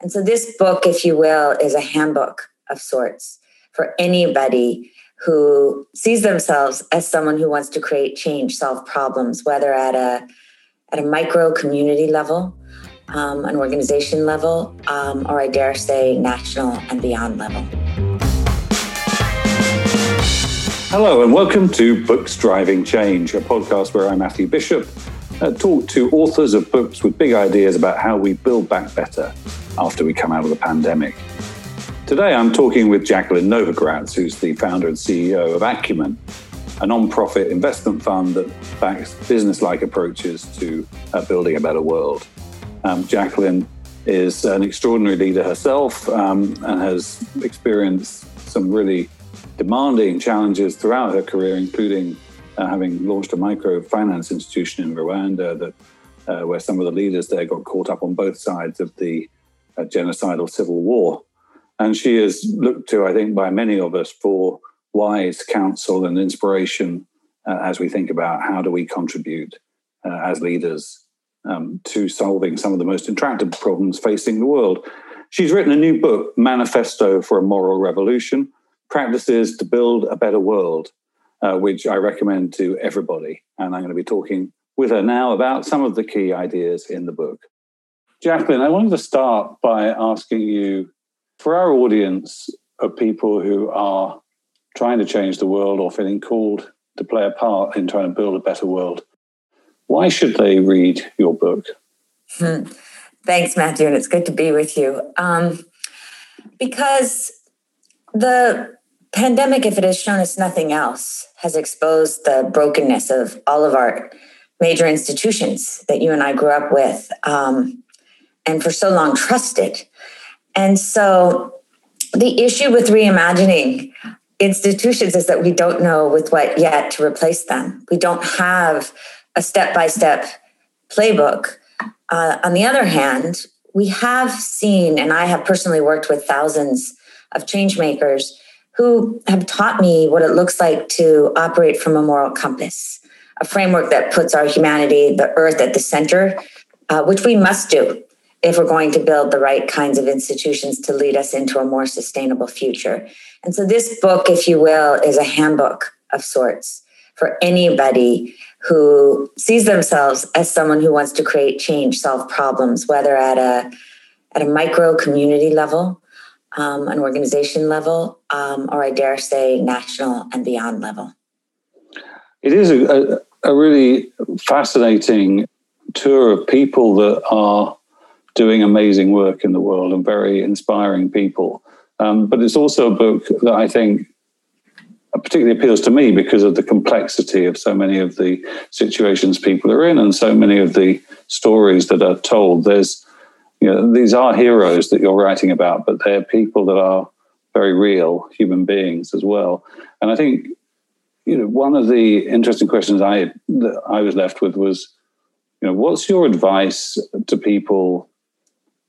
And so, this book, if you will, is a handbook of sorts for anybody who sees themselves as someone who wants to create change, solve problems, whether at a at a micro community level, um, an organization level, um, or I dare say national and beyond level. Hello, and welcome to Books Driving Change, a podcast where I'm Matthew Bishop, uh, talk to authors of books with big ideas about how we build back better after we come out of the pandemic. Today, I'm talking with Jacqueline Novogratz, who's the founder and CEO of Acumen, a non-profit investment fund that backs business-like approaches to uh, building a better world. Um, Jacqueline is an extraordinary leader herself um, and has experienced some really demanding challenges throughout her career, including uh, having launched a microfinance institution in Rwanda that uh, where some of the leaders there got caught up on both sides of the uh, genocidal civil war. And she is looked to, I think, by many of us for wise counsel and inspiration uh, as we think about how do we contribute uh, as leaders um, to solving some of the most intractable problems facing the world. She's written a new book, Manifesto for a Moral Revolution, practices to build a better world, uh, which I recommend to everybody. And I'm going to be talking with her now about some of the key ideas in the book. Jacqueline, I wanted to start by asking you for our audience of people who are trying to change the world or feeling called to play a part in trying to build a better world, why should they read your book? Hmm. Thanks, Matthew, and it's good to be with you. Um, because the pandemic, if it has shown us nothing else, has exposed the brokenness of all of our major institutions that you and I grew up with um, and for so long trusted. And so the issue with reimagining institutions is that we don't know with what yet to replace them. We don't have a step by step playbook. Uh, on the other hand, we have seen, and I have personally worked with thousands of change makers who have taught me what it looks like to operate from a moral compass, a framework that puts our humanity, the earth at the center, uh, which we must do if we're going to build the right kinds of institutions to lead us into a more sustainable future. And so, this book, if you will, is a handbook of sorts for anybody who sees themselves as someone who wants to create change, solve problems, whether at a at a micro community level um, an organization level, um, or I dare say national and beyond level. It is a, a, a really fascinating tour of people that are doing amazing work in the world and very inspiring people. Um, but it's also a book that I think particularly appeals to me because of the complexity of so many of the situations people are in and so many of the stories that are told. There's you know, these are heroes that you're writing about, but they're people that are very real human beings as well. And I think, you know, one of the interesting questions I that I was left with was, you know, what's your advice to people,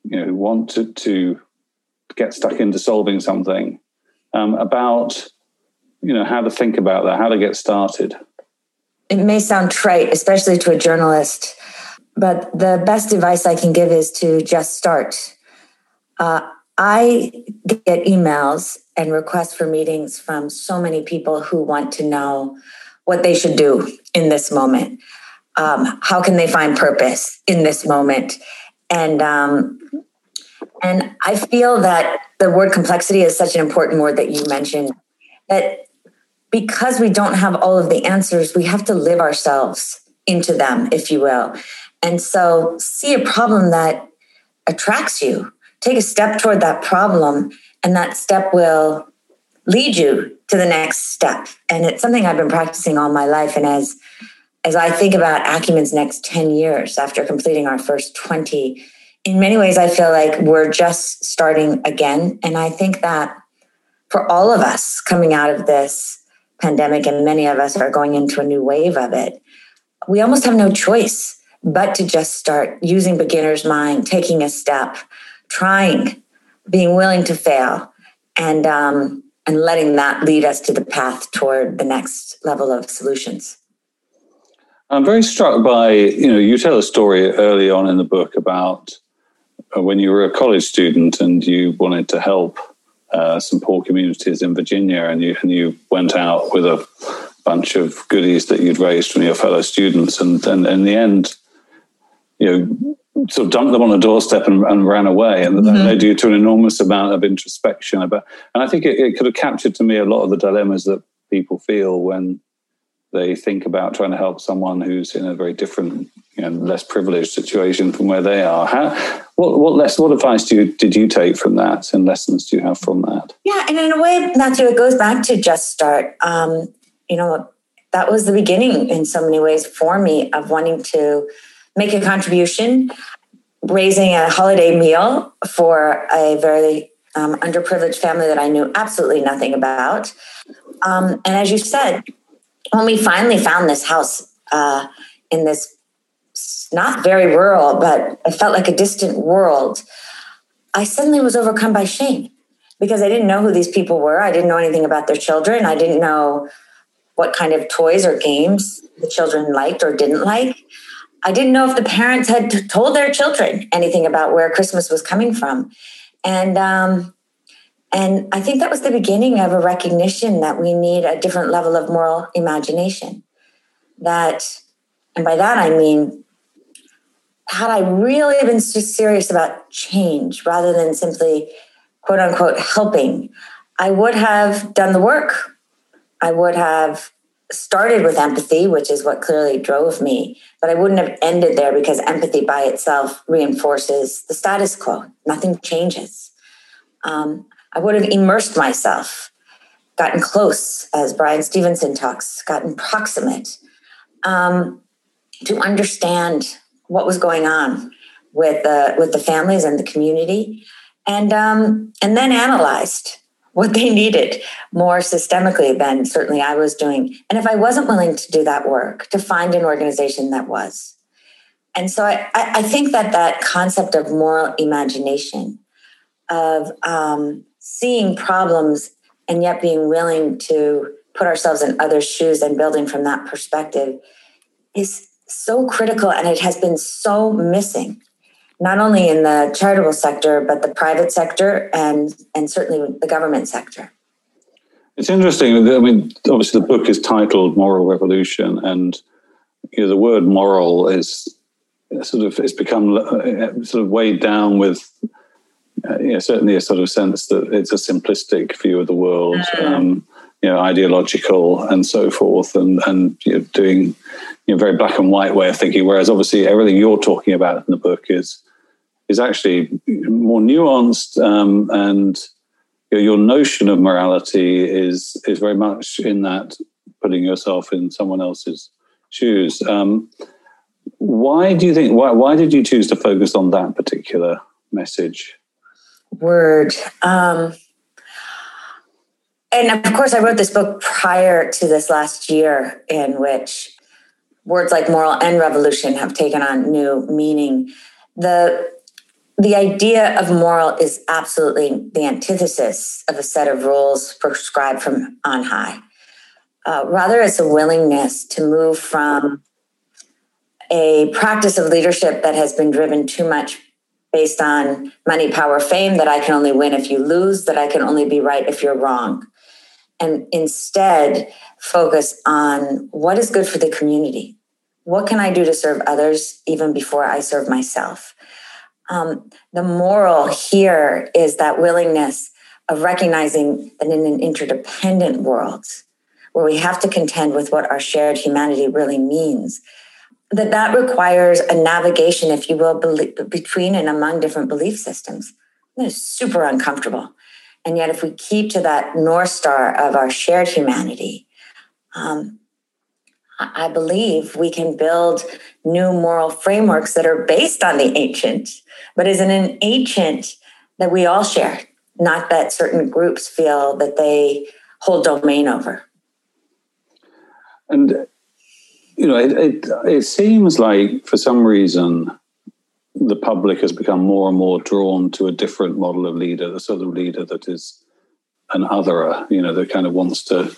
you know, who want to, to get stuck into solving something um, about, you know, how to think about that, how to get started? It may sound trite, especially to a journalist but the best advice I can give is to just start. Uh, I get emails and requests for meetings from so many people who want to know what they should do in this moment. Um, how can they find purpose in this moment? And um, and I feel that the word complexity is such an important word that you mentioned. That because we don't have all of the answers, we have to live ourselves into them, if you will. And so see a problem that attracts you. Take a step toward that problem, and that step will lead you to the next step. And it's something I've been practicing all my life. And as as I think about Acumen's next 10 years after completing our first 20, in many ways I feel like we're just starting again. And I think that for all of us coming out of this pandemic, and many of us are going into a new wave of it, we almost have no choice but to just start using beginner's mind, taking a step, trying, being willing to fail, and um, and letting that lead us to the path toward the next level of solutions. I'm very struck by you know you tell a story early on in the book about uh, when you were a college student and you wanted to help uh, some poor communities in Virginia, and you and you went out with a bunch of goodies that you'd raised from your fellow students, and then in the end, you know, sort of dumped them on a doorstep and, and ran away, and mm-hmm. that led you to an enormous amount of introspection about. And I think it, it could have captured to me a lot of the dilemmas that people feel when they think about trying to help someone who's in a very different, you know, less privileged situation from where they are. How, what, what less, what advice do you, did you take from that, and lessons do you have from that? Yeah, and in a way, Matthew, it goes back to Just Start. Um, you know, that was the beginning in so many ways for me of wanting to make a contribution, raising a holiday meal for a very um, underprivileged family that I knew absolutely nothing about. Um, and as you said, when we finally found this house uh, in this not very rural, but it felt like a distant world, I suddenly was overcome by shame because I didn't know who these people were. I didn't know anything about their children. I didn't know what kind of toys or games the children liked or didn't like. I didn't know if the parents had told their children anything about where Christmas was coming from. And um, and I think that was the beginning of a recognition that we need a different level of moral imagination. That, and by that I mean, had I really been serious about change rather than simply quote unquote helping, I would have done the work. I would have started with empathy, which is what clearly drove me, but I wouldn't have ended there because empathy by itself reinforces the status quo. Nothing changes. Um, I would have immersed myself, gotten close, as Bryan Stevenson talks, gotten proximate um, to understand what was going on with the with the families and the community, and um, and then analyzed what they needed more systemically than certainly I was doing. And if I wasn't willing to do that work, to find an organization that was. And so I, I think that that concept of moral imagination, of um, seeing problems and yet being willing to put ourselves in other shoes and building from that perspective is so critical and it has been so missing not only in the charitable sector but the private sector and and certainly the government sector. It's interesting i mean obviously the book is titled moral revolution and you know the word moral is sort of it's become uh, sort of weighed down with uh, you know, certainly a sort of sense that it's a simplistic view of the world, mm. um, you know, ideological and so forth, and and you know, doing you know, very black and white way of thinking. Whereas obviously everything you're talking about in the book is is actually more nuanced, um, and your notion of morality is is very much in that putting yourself in someone else's shoes. Um, why do you think? Why why did you choose to focus on that particular message? Word. Um, and of course, I wrote this book prior to this last year, in which words like moral and revolution have taken on new meaning. The the idea of moral is absolutely the antithesis of a set of rules prescribed from on high. Uh, rather, it's a willingness to move from a practice of leadership that has been driven too much based on money, power, fame, that I can only win if you lose, that I can only be right if you're wrong. And instead, focus on what is good for the community. What can I do to serve others even before I serve myself? Um, the moral here is that willingness of recognizing that in an interdependent world where we have to contend with what our shared humanity really means, that that requires a navigation, if you will, between and among different belief systems. That is super uncomfortable. And yet, if we keep to that North Star of our shared humanity, um, I believe we can build new moral frameworks that are based on the ancient, but is in an ancient that we all share, not that certain groups feel that they hold domain over. And you know, it, it, it seems like for some reason the public has become more and more drawn to a different model of leader, the sort of leader that is an otherer, you know, that kind of wants to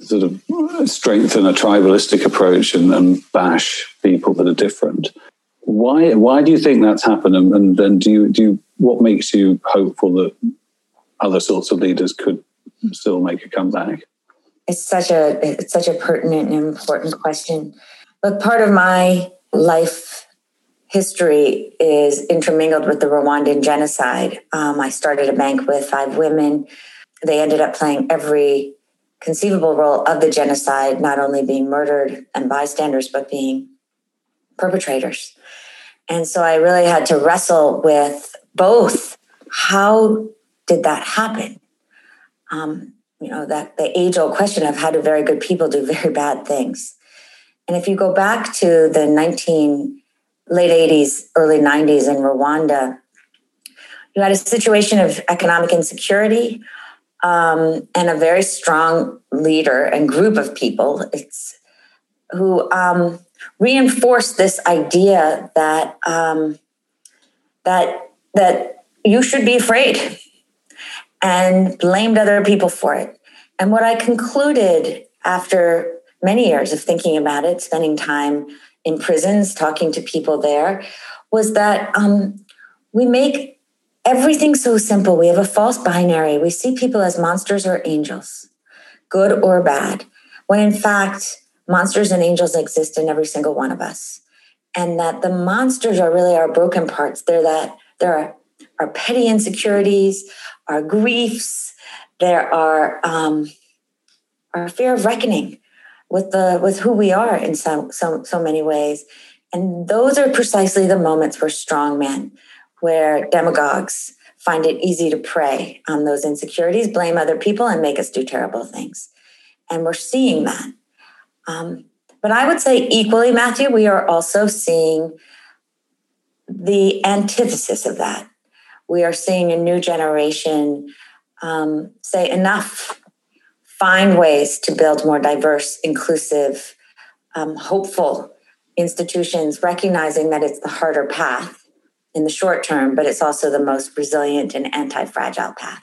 sort of strengthen a tribalistic approach and, and bash people that are different. why why do you think that's happened? And, and, and do you do you, what makes you hopeful that other sorts of leaders could still make a comeback? It's such a it's such a pertinent and important question. Look, part of my life history is intermingled with the Rwandan genocide. Um, I started a bank with five women. They ended up playing every conceivable role of the genocide, not only being murdered and bystanders, but being perpetrators. And so I really had to wrestle with both how did that happen? Um, you know, that the age old question of how do very good people do very bad things? And if you go back to the 19 late 80s, early 90s in Rwanda, you had a situation of economic insecurity um, and a very strong leader and group of people it's, who um, reinforced this idea that um, that that you should be afraid and blamed other people for it. And what I concluded after many years of thinking about it, spending time in prisons, talking to people there, was that um, we make everything so simple. We have a false binary. We see people as monsters or angels, good or bad, when in fact, monsters and angels exist in every single one of us. And that the monsters are really our broken parts. They're that, they're our, petty insecurities, our griefs, there are um, our fear of reckoning with the with who we are in so so so many ways, and those are precisely the moments where strong men, where demagogues find it easy to prey on those insecurities, blame other people, and make us do terrible things, and we're seeing that. Um, but I would say equally, Matthew, we are also seeing the antithesis of that we are seeing a new generation um, say enough, find ways to build more diverse, inclusive, um, hopeful institutions, recognizing that it's the harder path in the short term, but it's also the most resilient and anti fragile path.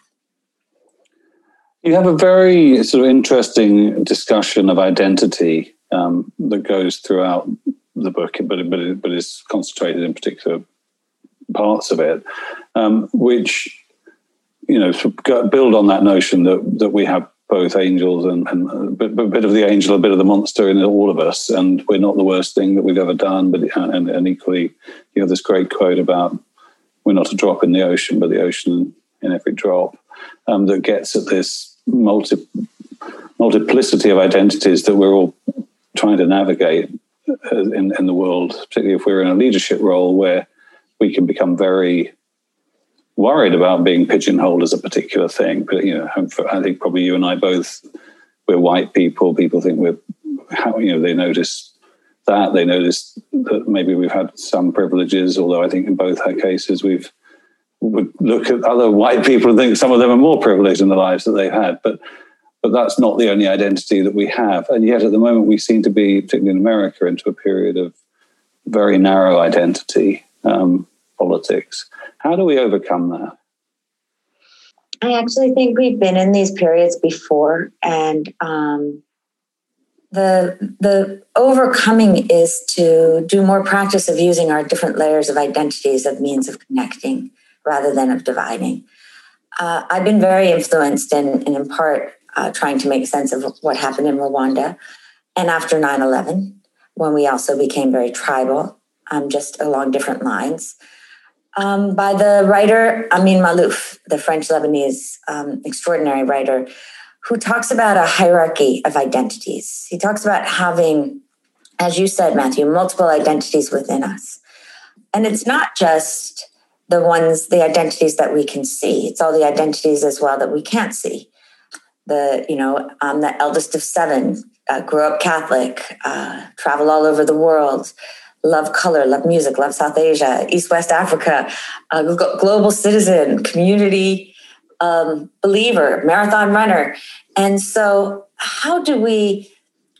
You have a very sort of interesting discussion of identity um, that goes throughout the book, but but, but is concentrated in particular parts of it, um, which you know build on that notion that that we have both angels and, and a, bit, a bit of the angel, a bit of the monster in all of us, and we're not the worst thing that we've ever done. But and, and equally, you have this great quote about we're not a drop in the ocean, but the ocean in every drop, um, that gets at this multi, multiplicity of identities that we're all trying to navigate uh, in, in the world, particularly if we're in a leadership role where we can become very worried about being pigeonholed as a particular thing. But you know, I think probably you and I both we're white people. People think we're how you know they notice that they notice that maybe we've had some privileges. Although I think in both our cases we've would look at other white people and think some of them are more privileged in the lives that they've had. But but that's not the only identity that we have. And yet at the moment we seem to be, particularly in America, into a period of very narrow identity um, politics. How do we overcome that? I actually think we've been in these periods before, and um, the the overcoming is to do more practice of using our different layers of identities of means of connecting rather than of dividing. Uh, I've been very influenced and, in part uh, trying to make sense of what happened in Rwanda and after 9 11, when we also became very tribal um, just along different lines. Um, by the writer Amin Maalouf, the French Lebanese um, extraordinary writer, who talks about a hierarchy of identities. He talks about having, as you said, Matthew, multiple identities within us. And it's not just the ones, the identities that we can see, it's all the identities as well that we can't see. The, you know, I'm the eldest of seven, uh, grew up Catholic, uh, travel all over the world, love color, love music, love South Asia, East West Africa, global citizen, community um, believer, marathon runner. And so, how do we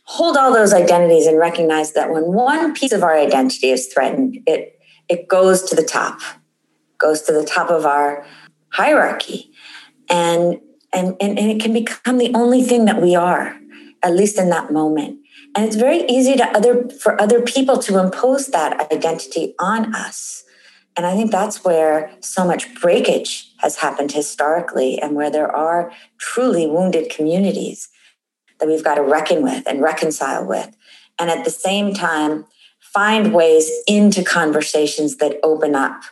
hold all those identities and recognize that when one piece of our identity is threatened, it it goes to the top, goes to the top of our hierarchy, and and and, and it can become the only thing that we are, at least in that moment. And it's very easy to other for other people to impose that identity on us. And I think that's where so much breakage has happened historically and where there are truly wounded communities that we've got to reckon with and reconcile with. And at the same time, find ways into conversations that open up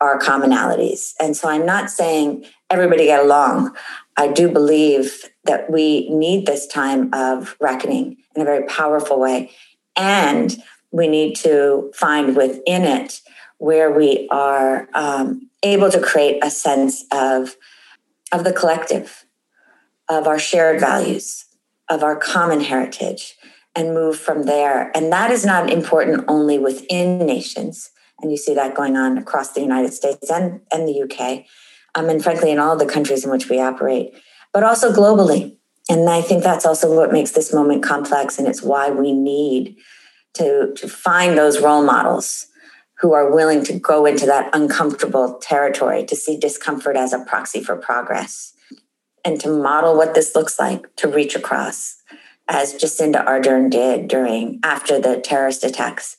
our commonalities. And so I'm not saying everybody get along. I do believe that we need this time of reckoning in a very powerful way. And we need to find within it where we are um, able to create a sense of, of the collective, of our shared values, of our common heritage, and move from there. And that is not important only within nations. And you see that going on across the United States and, and the UK, um, and frankly, in all the countries in which we operate, but also globally. And I think that's also what makes this moment complex. And it's why we need to, to find those role models who are willing to go into that uncomfortable territory to see discomfort as a proxy for progress and to model what this looks like to reach across as Jacinda Ardern did during after the terrorist attacks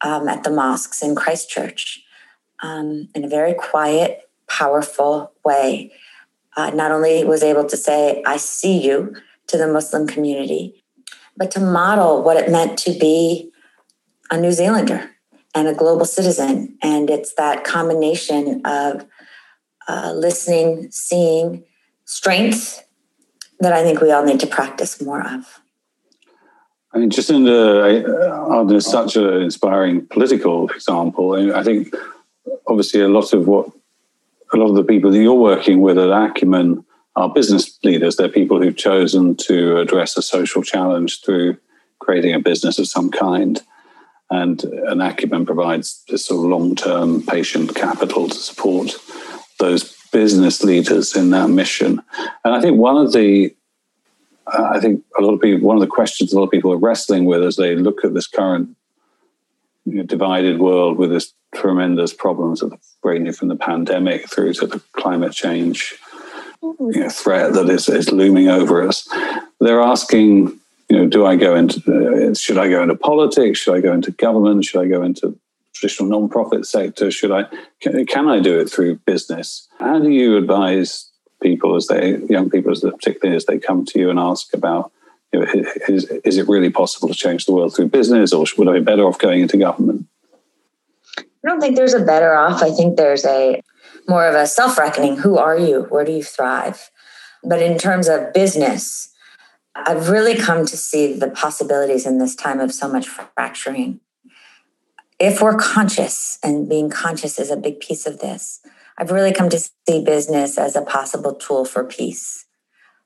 um, at the mosques in Christchurch um, in a very quiet, powerful way. Uh, not only was able to say, I see you to the Muslim community, but to model what it meant to be a New Zealander and a global citizen. And it's that combination of uh, listening, seeing, strength that I think we all need to practice more of. I mean, just Jacinda Ardern is such an inspiring political example. I think, obviously, a lot of what a lot of the people that you're working with at Acumen are business leaders. They're people who've chosen to address a social challenge through creating a business of some kind. And an Acumen provides this sort of long term patient capital to support those business leaders in that mission. And I think one of the I think a lot of people, one of the questions a lot of people are wrestling with as they look at this current you know, divided world with this tremendous problems of ranging from the pandemic through to the climate change you know, threat that is, is looming over us. They're asking you know, do I go into, uh, should I go into politics? Should I go into government? Should I go into traditional non-profit sector? Should I, can, can I do it through business? How do you advise people as they, young people, as particularly as they come to you and ask about, you know, is, is it really possible to change the world through business or would I be better off going into government? I don't think there's a better off. I think there's a more of a self reckoning. Who are you? Where do you thrive? But in terms of business, I've really come to see the possibilities in this time of so much fracturing. If we're conscious, and being conscious is a big piece of this, I've really come to see business as a possible tool for peace.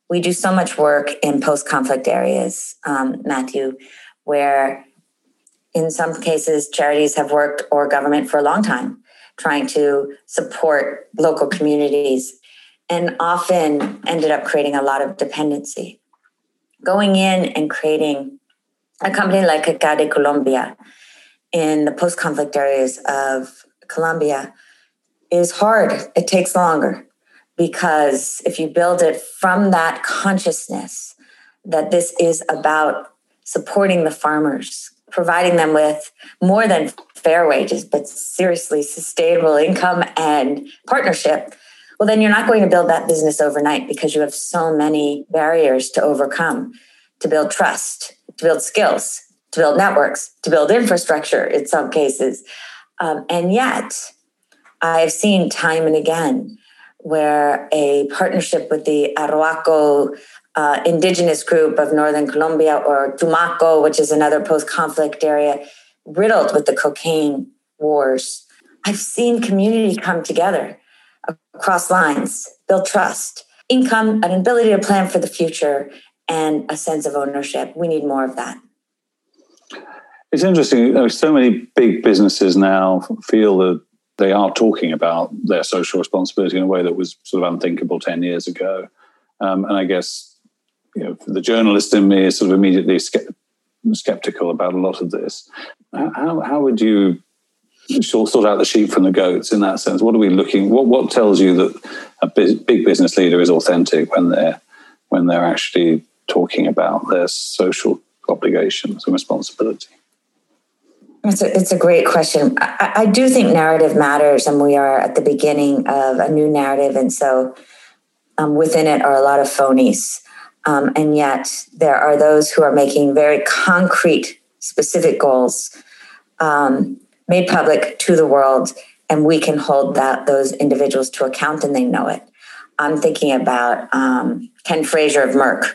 We do so much work in post conflict areas, um, Matthew, where in some cases charities have worked or government for a long time trying to support local communities and often ended up creating a lot of dependency going in and creating a company like CARE Colombia in the post conflict areas of Colombia is hard. It takes longer because if you build it from that consciousness that this is about supporting the farmers, providing them with more than fair wages, but seriously sustainable income and partnership, well, then you're not going to build that business overnight because you have so many barriers to overcome to build trust, to build skills, to build networks, to build infrastructure in some cases. Um, and yet, I've seen time and again where a partnership with the Arhuaco uh, indigenous group of Northern Colombia or Tumaco, which is another post conflict area riddled with the cocaine wars. I've seen community come together across lines, build trust, income, an ability to plan for the future, and a sense of ownership. We need more of that. It's interesting. So many big businesses now feel that they are talking about their social responsibility in a way that was sort of unthinkable 10 years ago. Um, and I guess you know, the journalist in me is sort of immediately skeptical about a lot of this. How, how would you sort out the sheep from the goats in that sense? What are we looking? What what tells you that a big business leader is authentic when they're when they're actually talking about their social obligations and responsibility? It's a, it's a great question. I, I, do think narrative matters, and we are at the beginning of a new narrative. And so um, within it are a lot of phonies. Um, and yet there are those who are making very concrete, specific goals um, made public to the world, and we can hold that those individuals to account, and they know it. I'm thinking about um, Ken Frazier of Merck,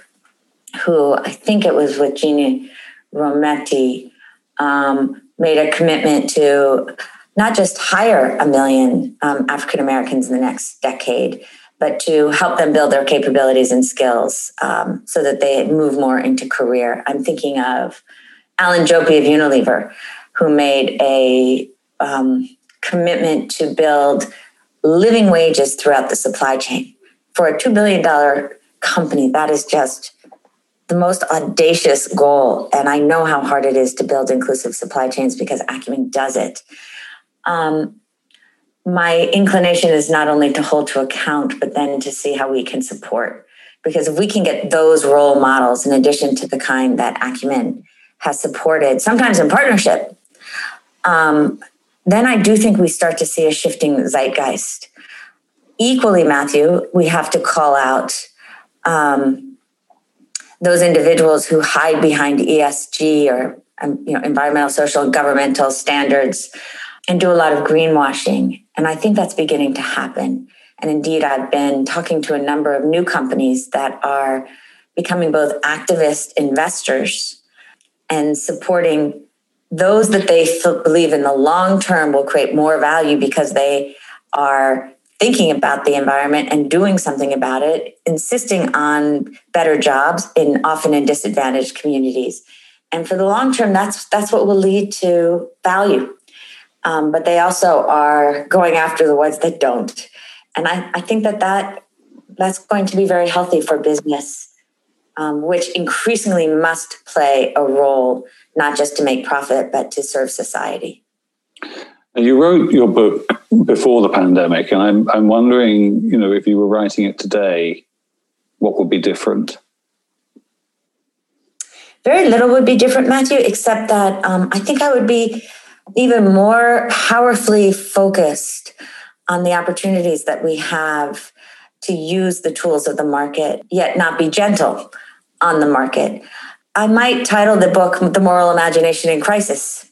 who I think it was with Ginni Rometty um, made a commitment to not just hire a million um, African Americans in the next decade, but to help them build their capabilities and skills um, so that they move more into career. I'm thinking of Alan Jope of Unilever, who made a um, commitment to build living wages throughout the supply chain. For a $2 billion company, that is just the most audacious goal. And I know how hard it is to build inclusive supply chains because Acumen does it. Um, my inclination is not only to hold to account, but then to see how we can support. Because if we can get those role models in addition to the kind that Acumen has supported, sometimes in partnership, um, then I do think we start to see a shifting zeitgeist. Equally, Matthew, we have to call out um, those individuals who hide behind ESG or um, you know environmental, social, governmental standards and do a lot of greenwashing. And I think that's beginning to happen. And indeed, I've been talking to a number of new companies that are becoming both activist investors and supporting those that they believe in the long term will create more value because they are thinking about the environment and doing something about it, insisting on better jobs in often in disadvantaged communities. And for the long term, that's that's what will lead to value um, but they also are going after the ones that don't. And I, I think that, that that's going to be very healthy for business, um, which increasingly must play a role, not just to make profit, but to serve society. And you wrote your book before the pandemic, and I'm, I'm wondering, you know, if you were writing it today, what would be different? Very little would be different, Matthew, except that um, I think I would be even more powerfully focused on the opportunities that we have to use the tools of the market, yet not be gentle on the market. I might title the book The Moral Imagination in Crisis,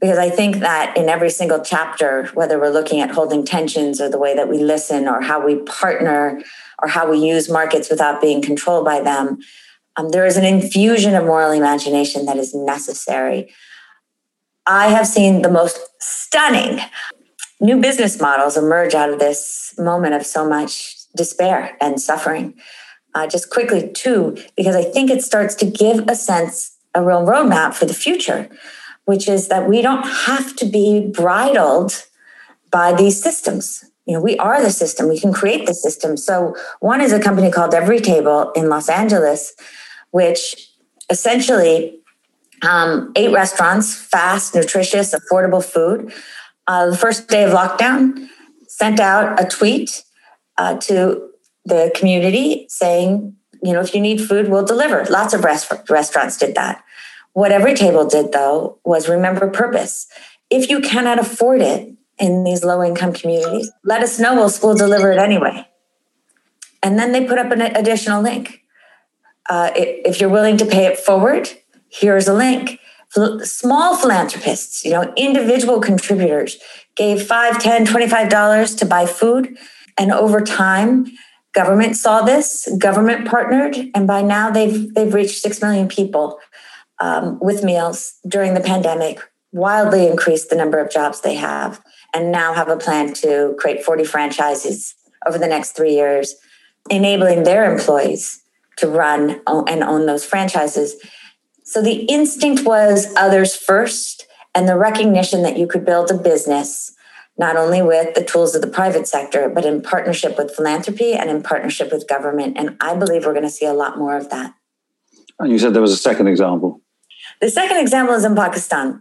because I think that in every single chapter, whether we're looking at holding tensions or the way that we listen or how we partner or how we use markets without being controlled by them, um, there is an infusion of moral imagination that is necessary I have seen the most stunning new business models emerge out of this moment of so much despair and suffering. Uh, just quickly, too, because I think it starts to give a sense, a real roadmap for the future, which is that we don't have to be bridled by these systems. You know, we are the system. We can create the system. So, one is a company called Everytable in Los Angeles, which essentially um, eight restaurants, fast, nutritious, affordable food. Uh, the first day of lockdown, sent out a tweet uh, to the community saying, you know, if you need food, we'll deliver. Lots of rest- restaurants did that. What Everytable did, though, was remember purpose. If you cannot afford it in these low income communities, let us know. We'll, we'll deliver it anyway. And then they put up an additional link. Uh, if you're willing to pay it forward, here's a link. Small philanthropists, you know, individual contributors gave 5, 10, 25 dollars to buy food. And over time, government saw this, government partnered, and by now they've they've reached 6 million people um, with meals during the pandemic, wildly increased the number of jobs they have, and now have a plan to create 40 franchises over the next three years, enabling their employees to run and own those franchises so the instinct was others first and the recognition that you could build a business not only with the tools of the private sector, but in partnership with philanthropy and in partnership with government. And I believe we're going to see a lot more of that. And you said there was a second example. The second example is in Pakistan.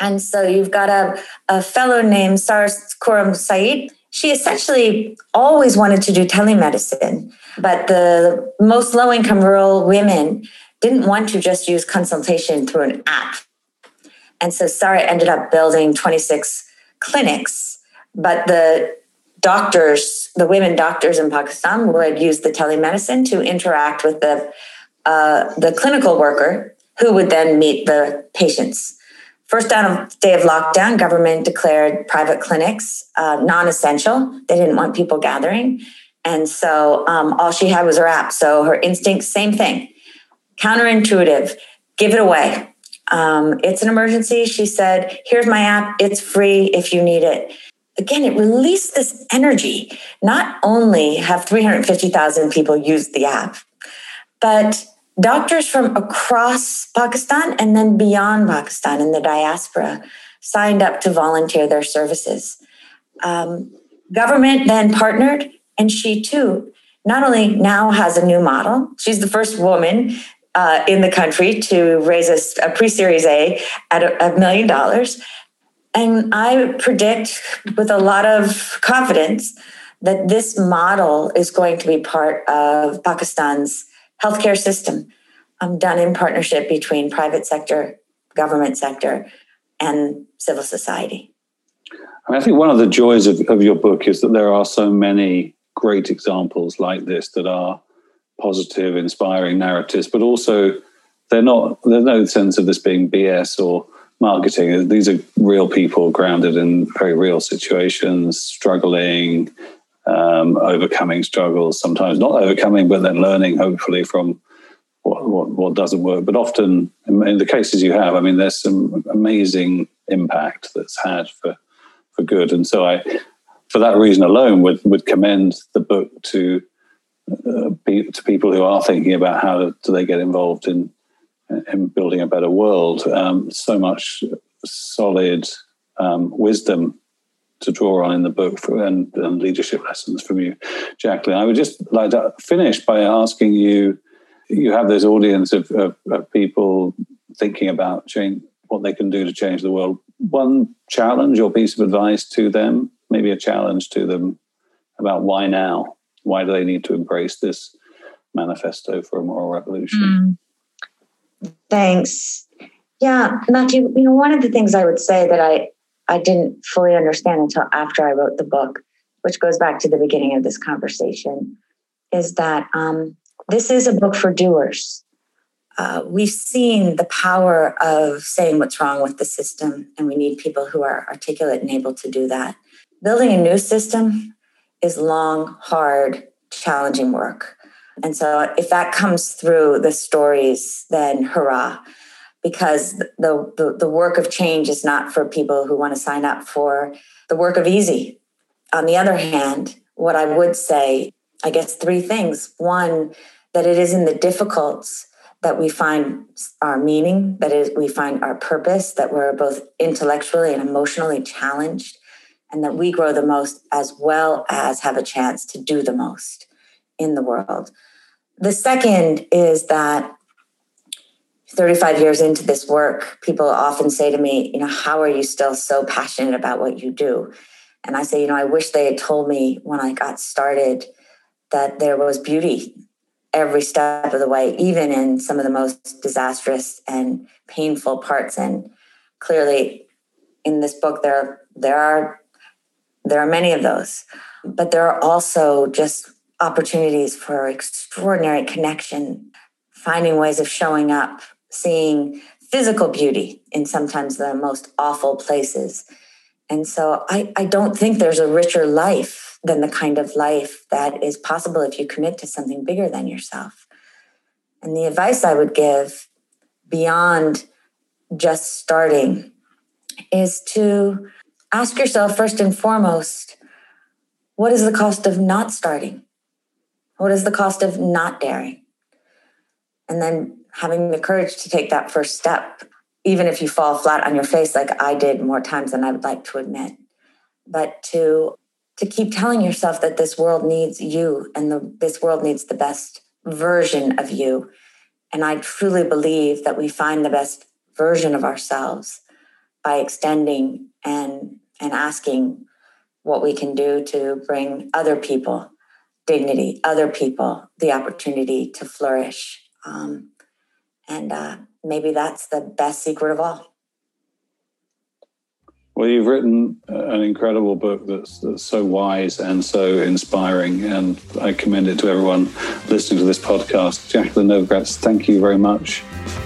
And so you've got a, a fellow named Sara Khurram Saeed. She essentially always wanted to do telemedicine, but the most low income rural women didn't want to just use consultation through an app. And so Sarah ended up building 26 clinics, but the doctors, the women doctors in Pakistan would use the telemedicine to interact with the uh, the clinical worker who would then meet the patients. First day of lockdown, government declared private clinics uh, non-essential. They didn't want people gathering, and so um, all she had was her app. So her instinct, same thing, counterintuitive. Give it away. Um, it's an emergency. She said, "Here's my app. It's free if you need it." Again, it released this energy. Not only have 350,000 people used the app, but doctors from across Pakistan and then beyond Pakistan in the diaspora signed up to volunteer their services. Um, government then partnered, and she too not only now has a new model, she's the first woman uh, in the country to raise a, a pre Series A at a, a million dollars. And I predict with a lot of confidence that this model is going to be part of Pakistan's healthcare system um, done in partnership between private sector, government sector, and civil society. I, mean, I think one of the joys of, of your book is that there are so many great examples like this that are positive, inspiring narratives, but also they're not, there's no sense of this being BS or marketing. These are real people grounded in very real situations, struggling, um, overcoming struggles, sometimes not overcoming, but then learning, hopefully, from what, what, what doesn't work. But often, in the cases you have, I mean, there's some amazing impact that's had for for good. And so, I, for that reason alone, would would commend the book to uh, to people who are thinking about how do they get involved in in building a better world. Um, so much solid um, wisdom to draw on in the book for, and, and, leadership lessons from you, Jacqueline. I would just like to finish by asking you you have this audience of, of, of people thinking about change, what they can do to change the world. One challenge or piece of advice to them, maybe a challenge to them about why now? Why do they need to embrace this manifesto for a moral revolution? Mm. Thanks. Yeah, Matthew, you know, one of the things I would say that I, I didn't fully understand until after I wrote the book, which goes back to the beginning of this conversation, is that um, this is a book for doers. Uh, we've seen the power of saying what's wrong with the system, and we need people who are articulate and able to do that. Building a new system is long, hard, challenging work. And so, if that comes through the stories, then hurrah, because the, the, the work of change is not for people who want to sign up for the work of easy. On the other hand, what I would say, I guess, three things. One, that it is in the difficulties that we find our meaning, that is, we find our purpose, that we're both intellectually and emotionally challenged, and that we grow the most as well as have a chance to do the most in the world. The second is that 35 years into this work, people often say to me, you know, how are you still so passionate about what you do? And I say, you know, I wish they had told me when I got started that there was beauty every step of the way, even in some of the most disastrous and painful parts. And clearly, in this book, there there are there are many of those, but there are also just opportunities for extraordinary connection, finding ways of showing up, seeing physical beauty in sometimes the most awful places. And so I, I don't think there's a richer life than the kind of life that is possible if you commit to something bigger than yourself. And the advice I would give beyond just starting is to ask yourself first and foremost what is the cost of not starting? What is the cost of not daring? And then having the courage to take that first step, even if you fall flat on your face, like I did more times than I would like to admit, but to to keep telling yourself that this world needs you and the, this world needs the best version of you. And I truly believe that we find the best version of ourselves by extending and and asking what we can do to bring other people dignity, other people the opportunity to flourish. Um, And uh, maybe that's the best secret of all. Well, you've written an incredible book that's, that's, so wise and so inspiring, and I commend it to everyone listening to this podcast. Jacqueline Novogratz, thank you very much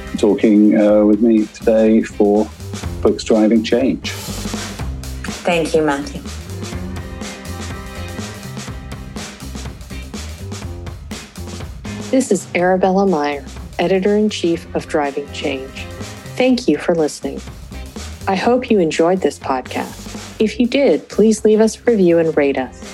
for talking uh, with me today for Books Driving Change. Thank you, Matthew. This is Arabella Meyer, Editor in Chief of Driving Change. Thank you for listening. I hope you enjoyed this podcast. If you did, please leave us a review and rate us.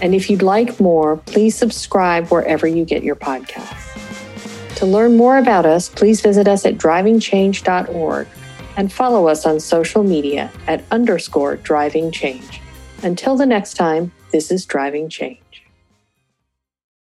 And if you'd like more, please subscribe wherever you get your podcasts. To learn more about us, please visit us at drivingchange.org and follow us on social media at underscore driving change. Until the next time, this is Driving Change.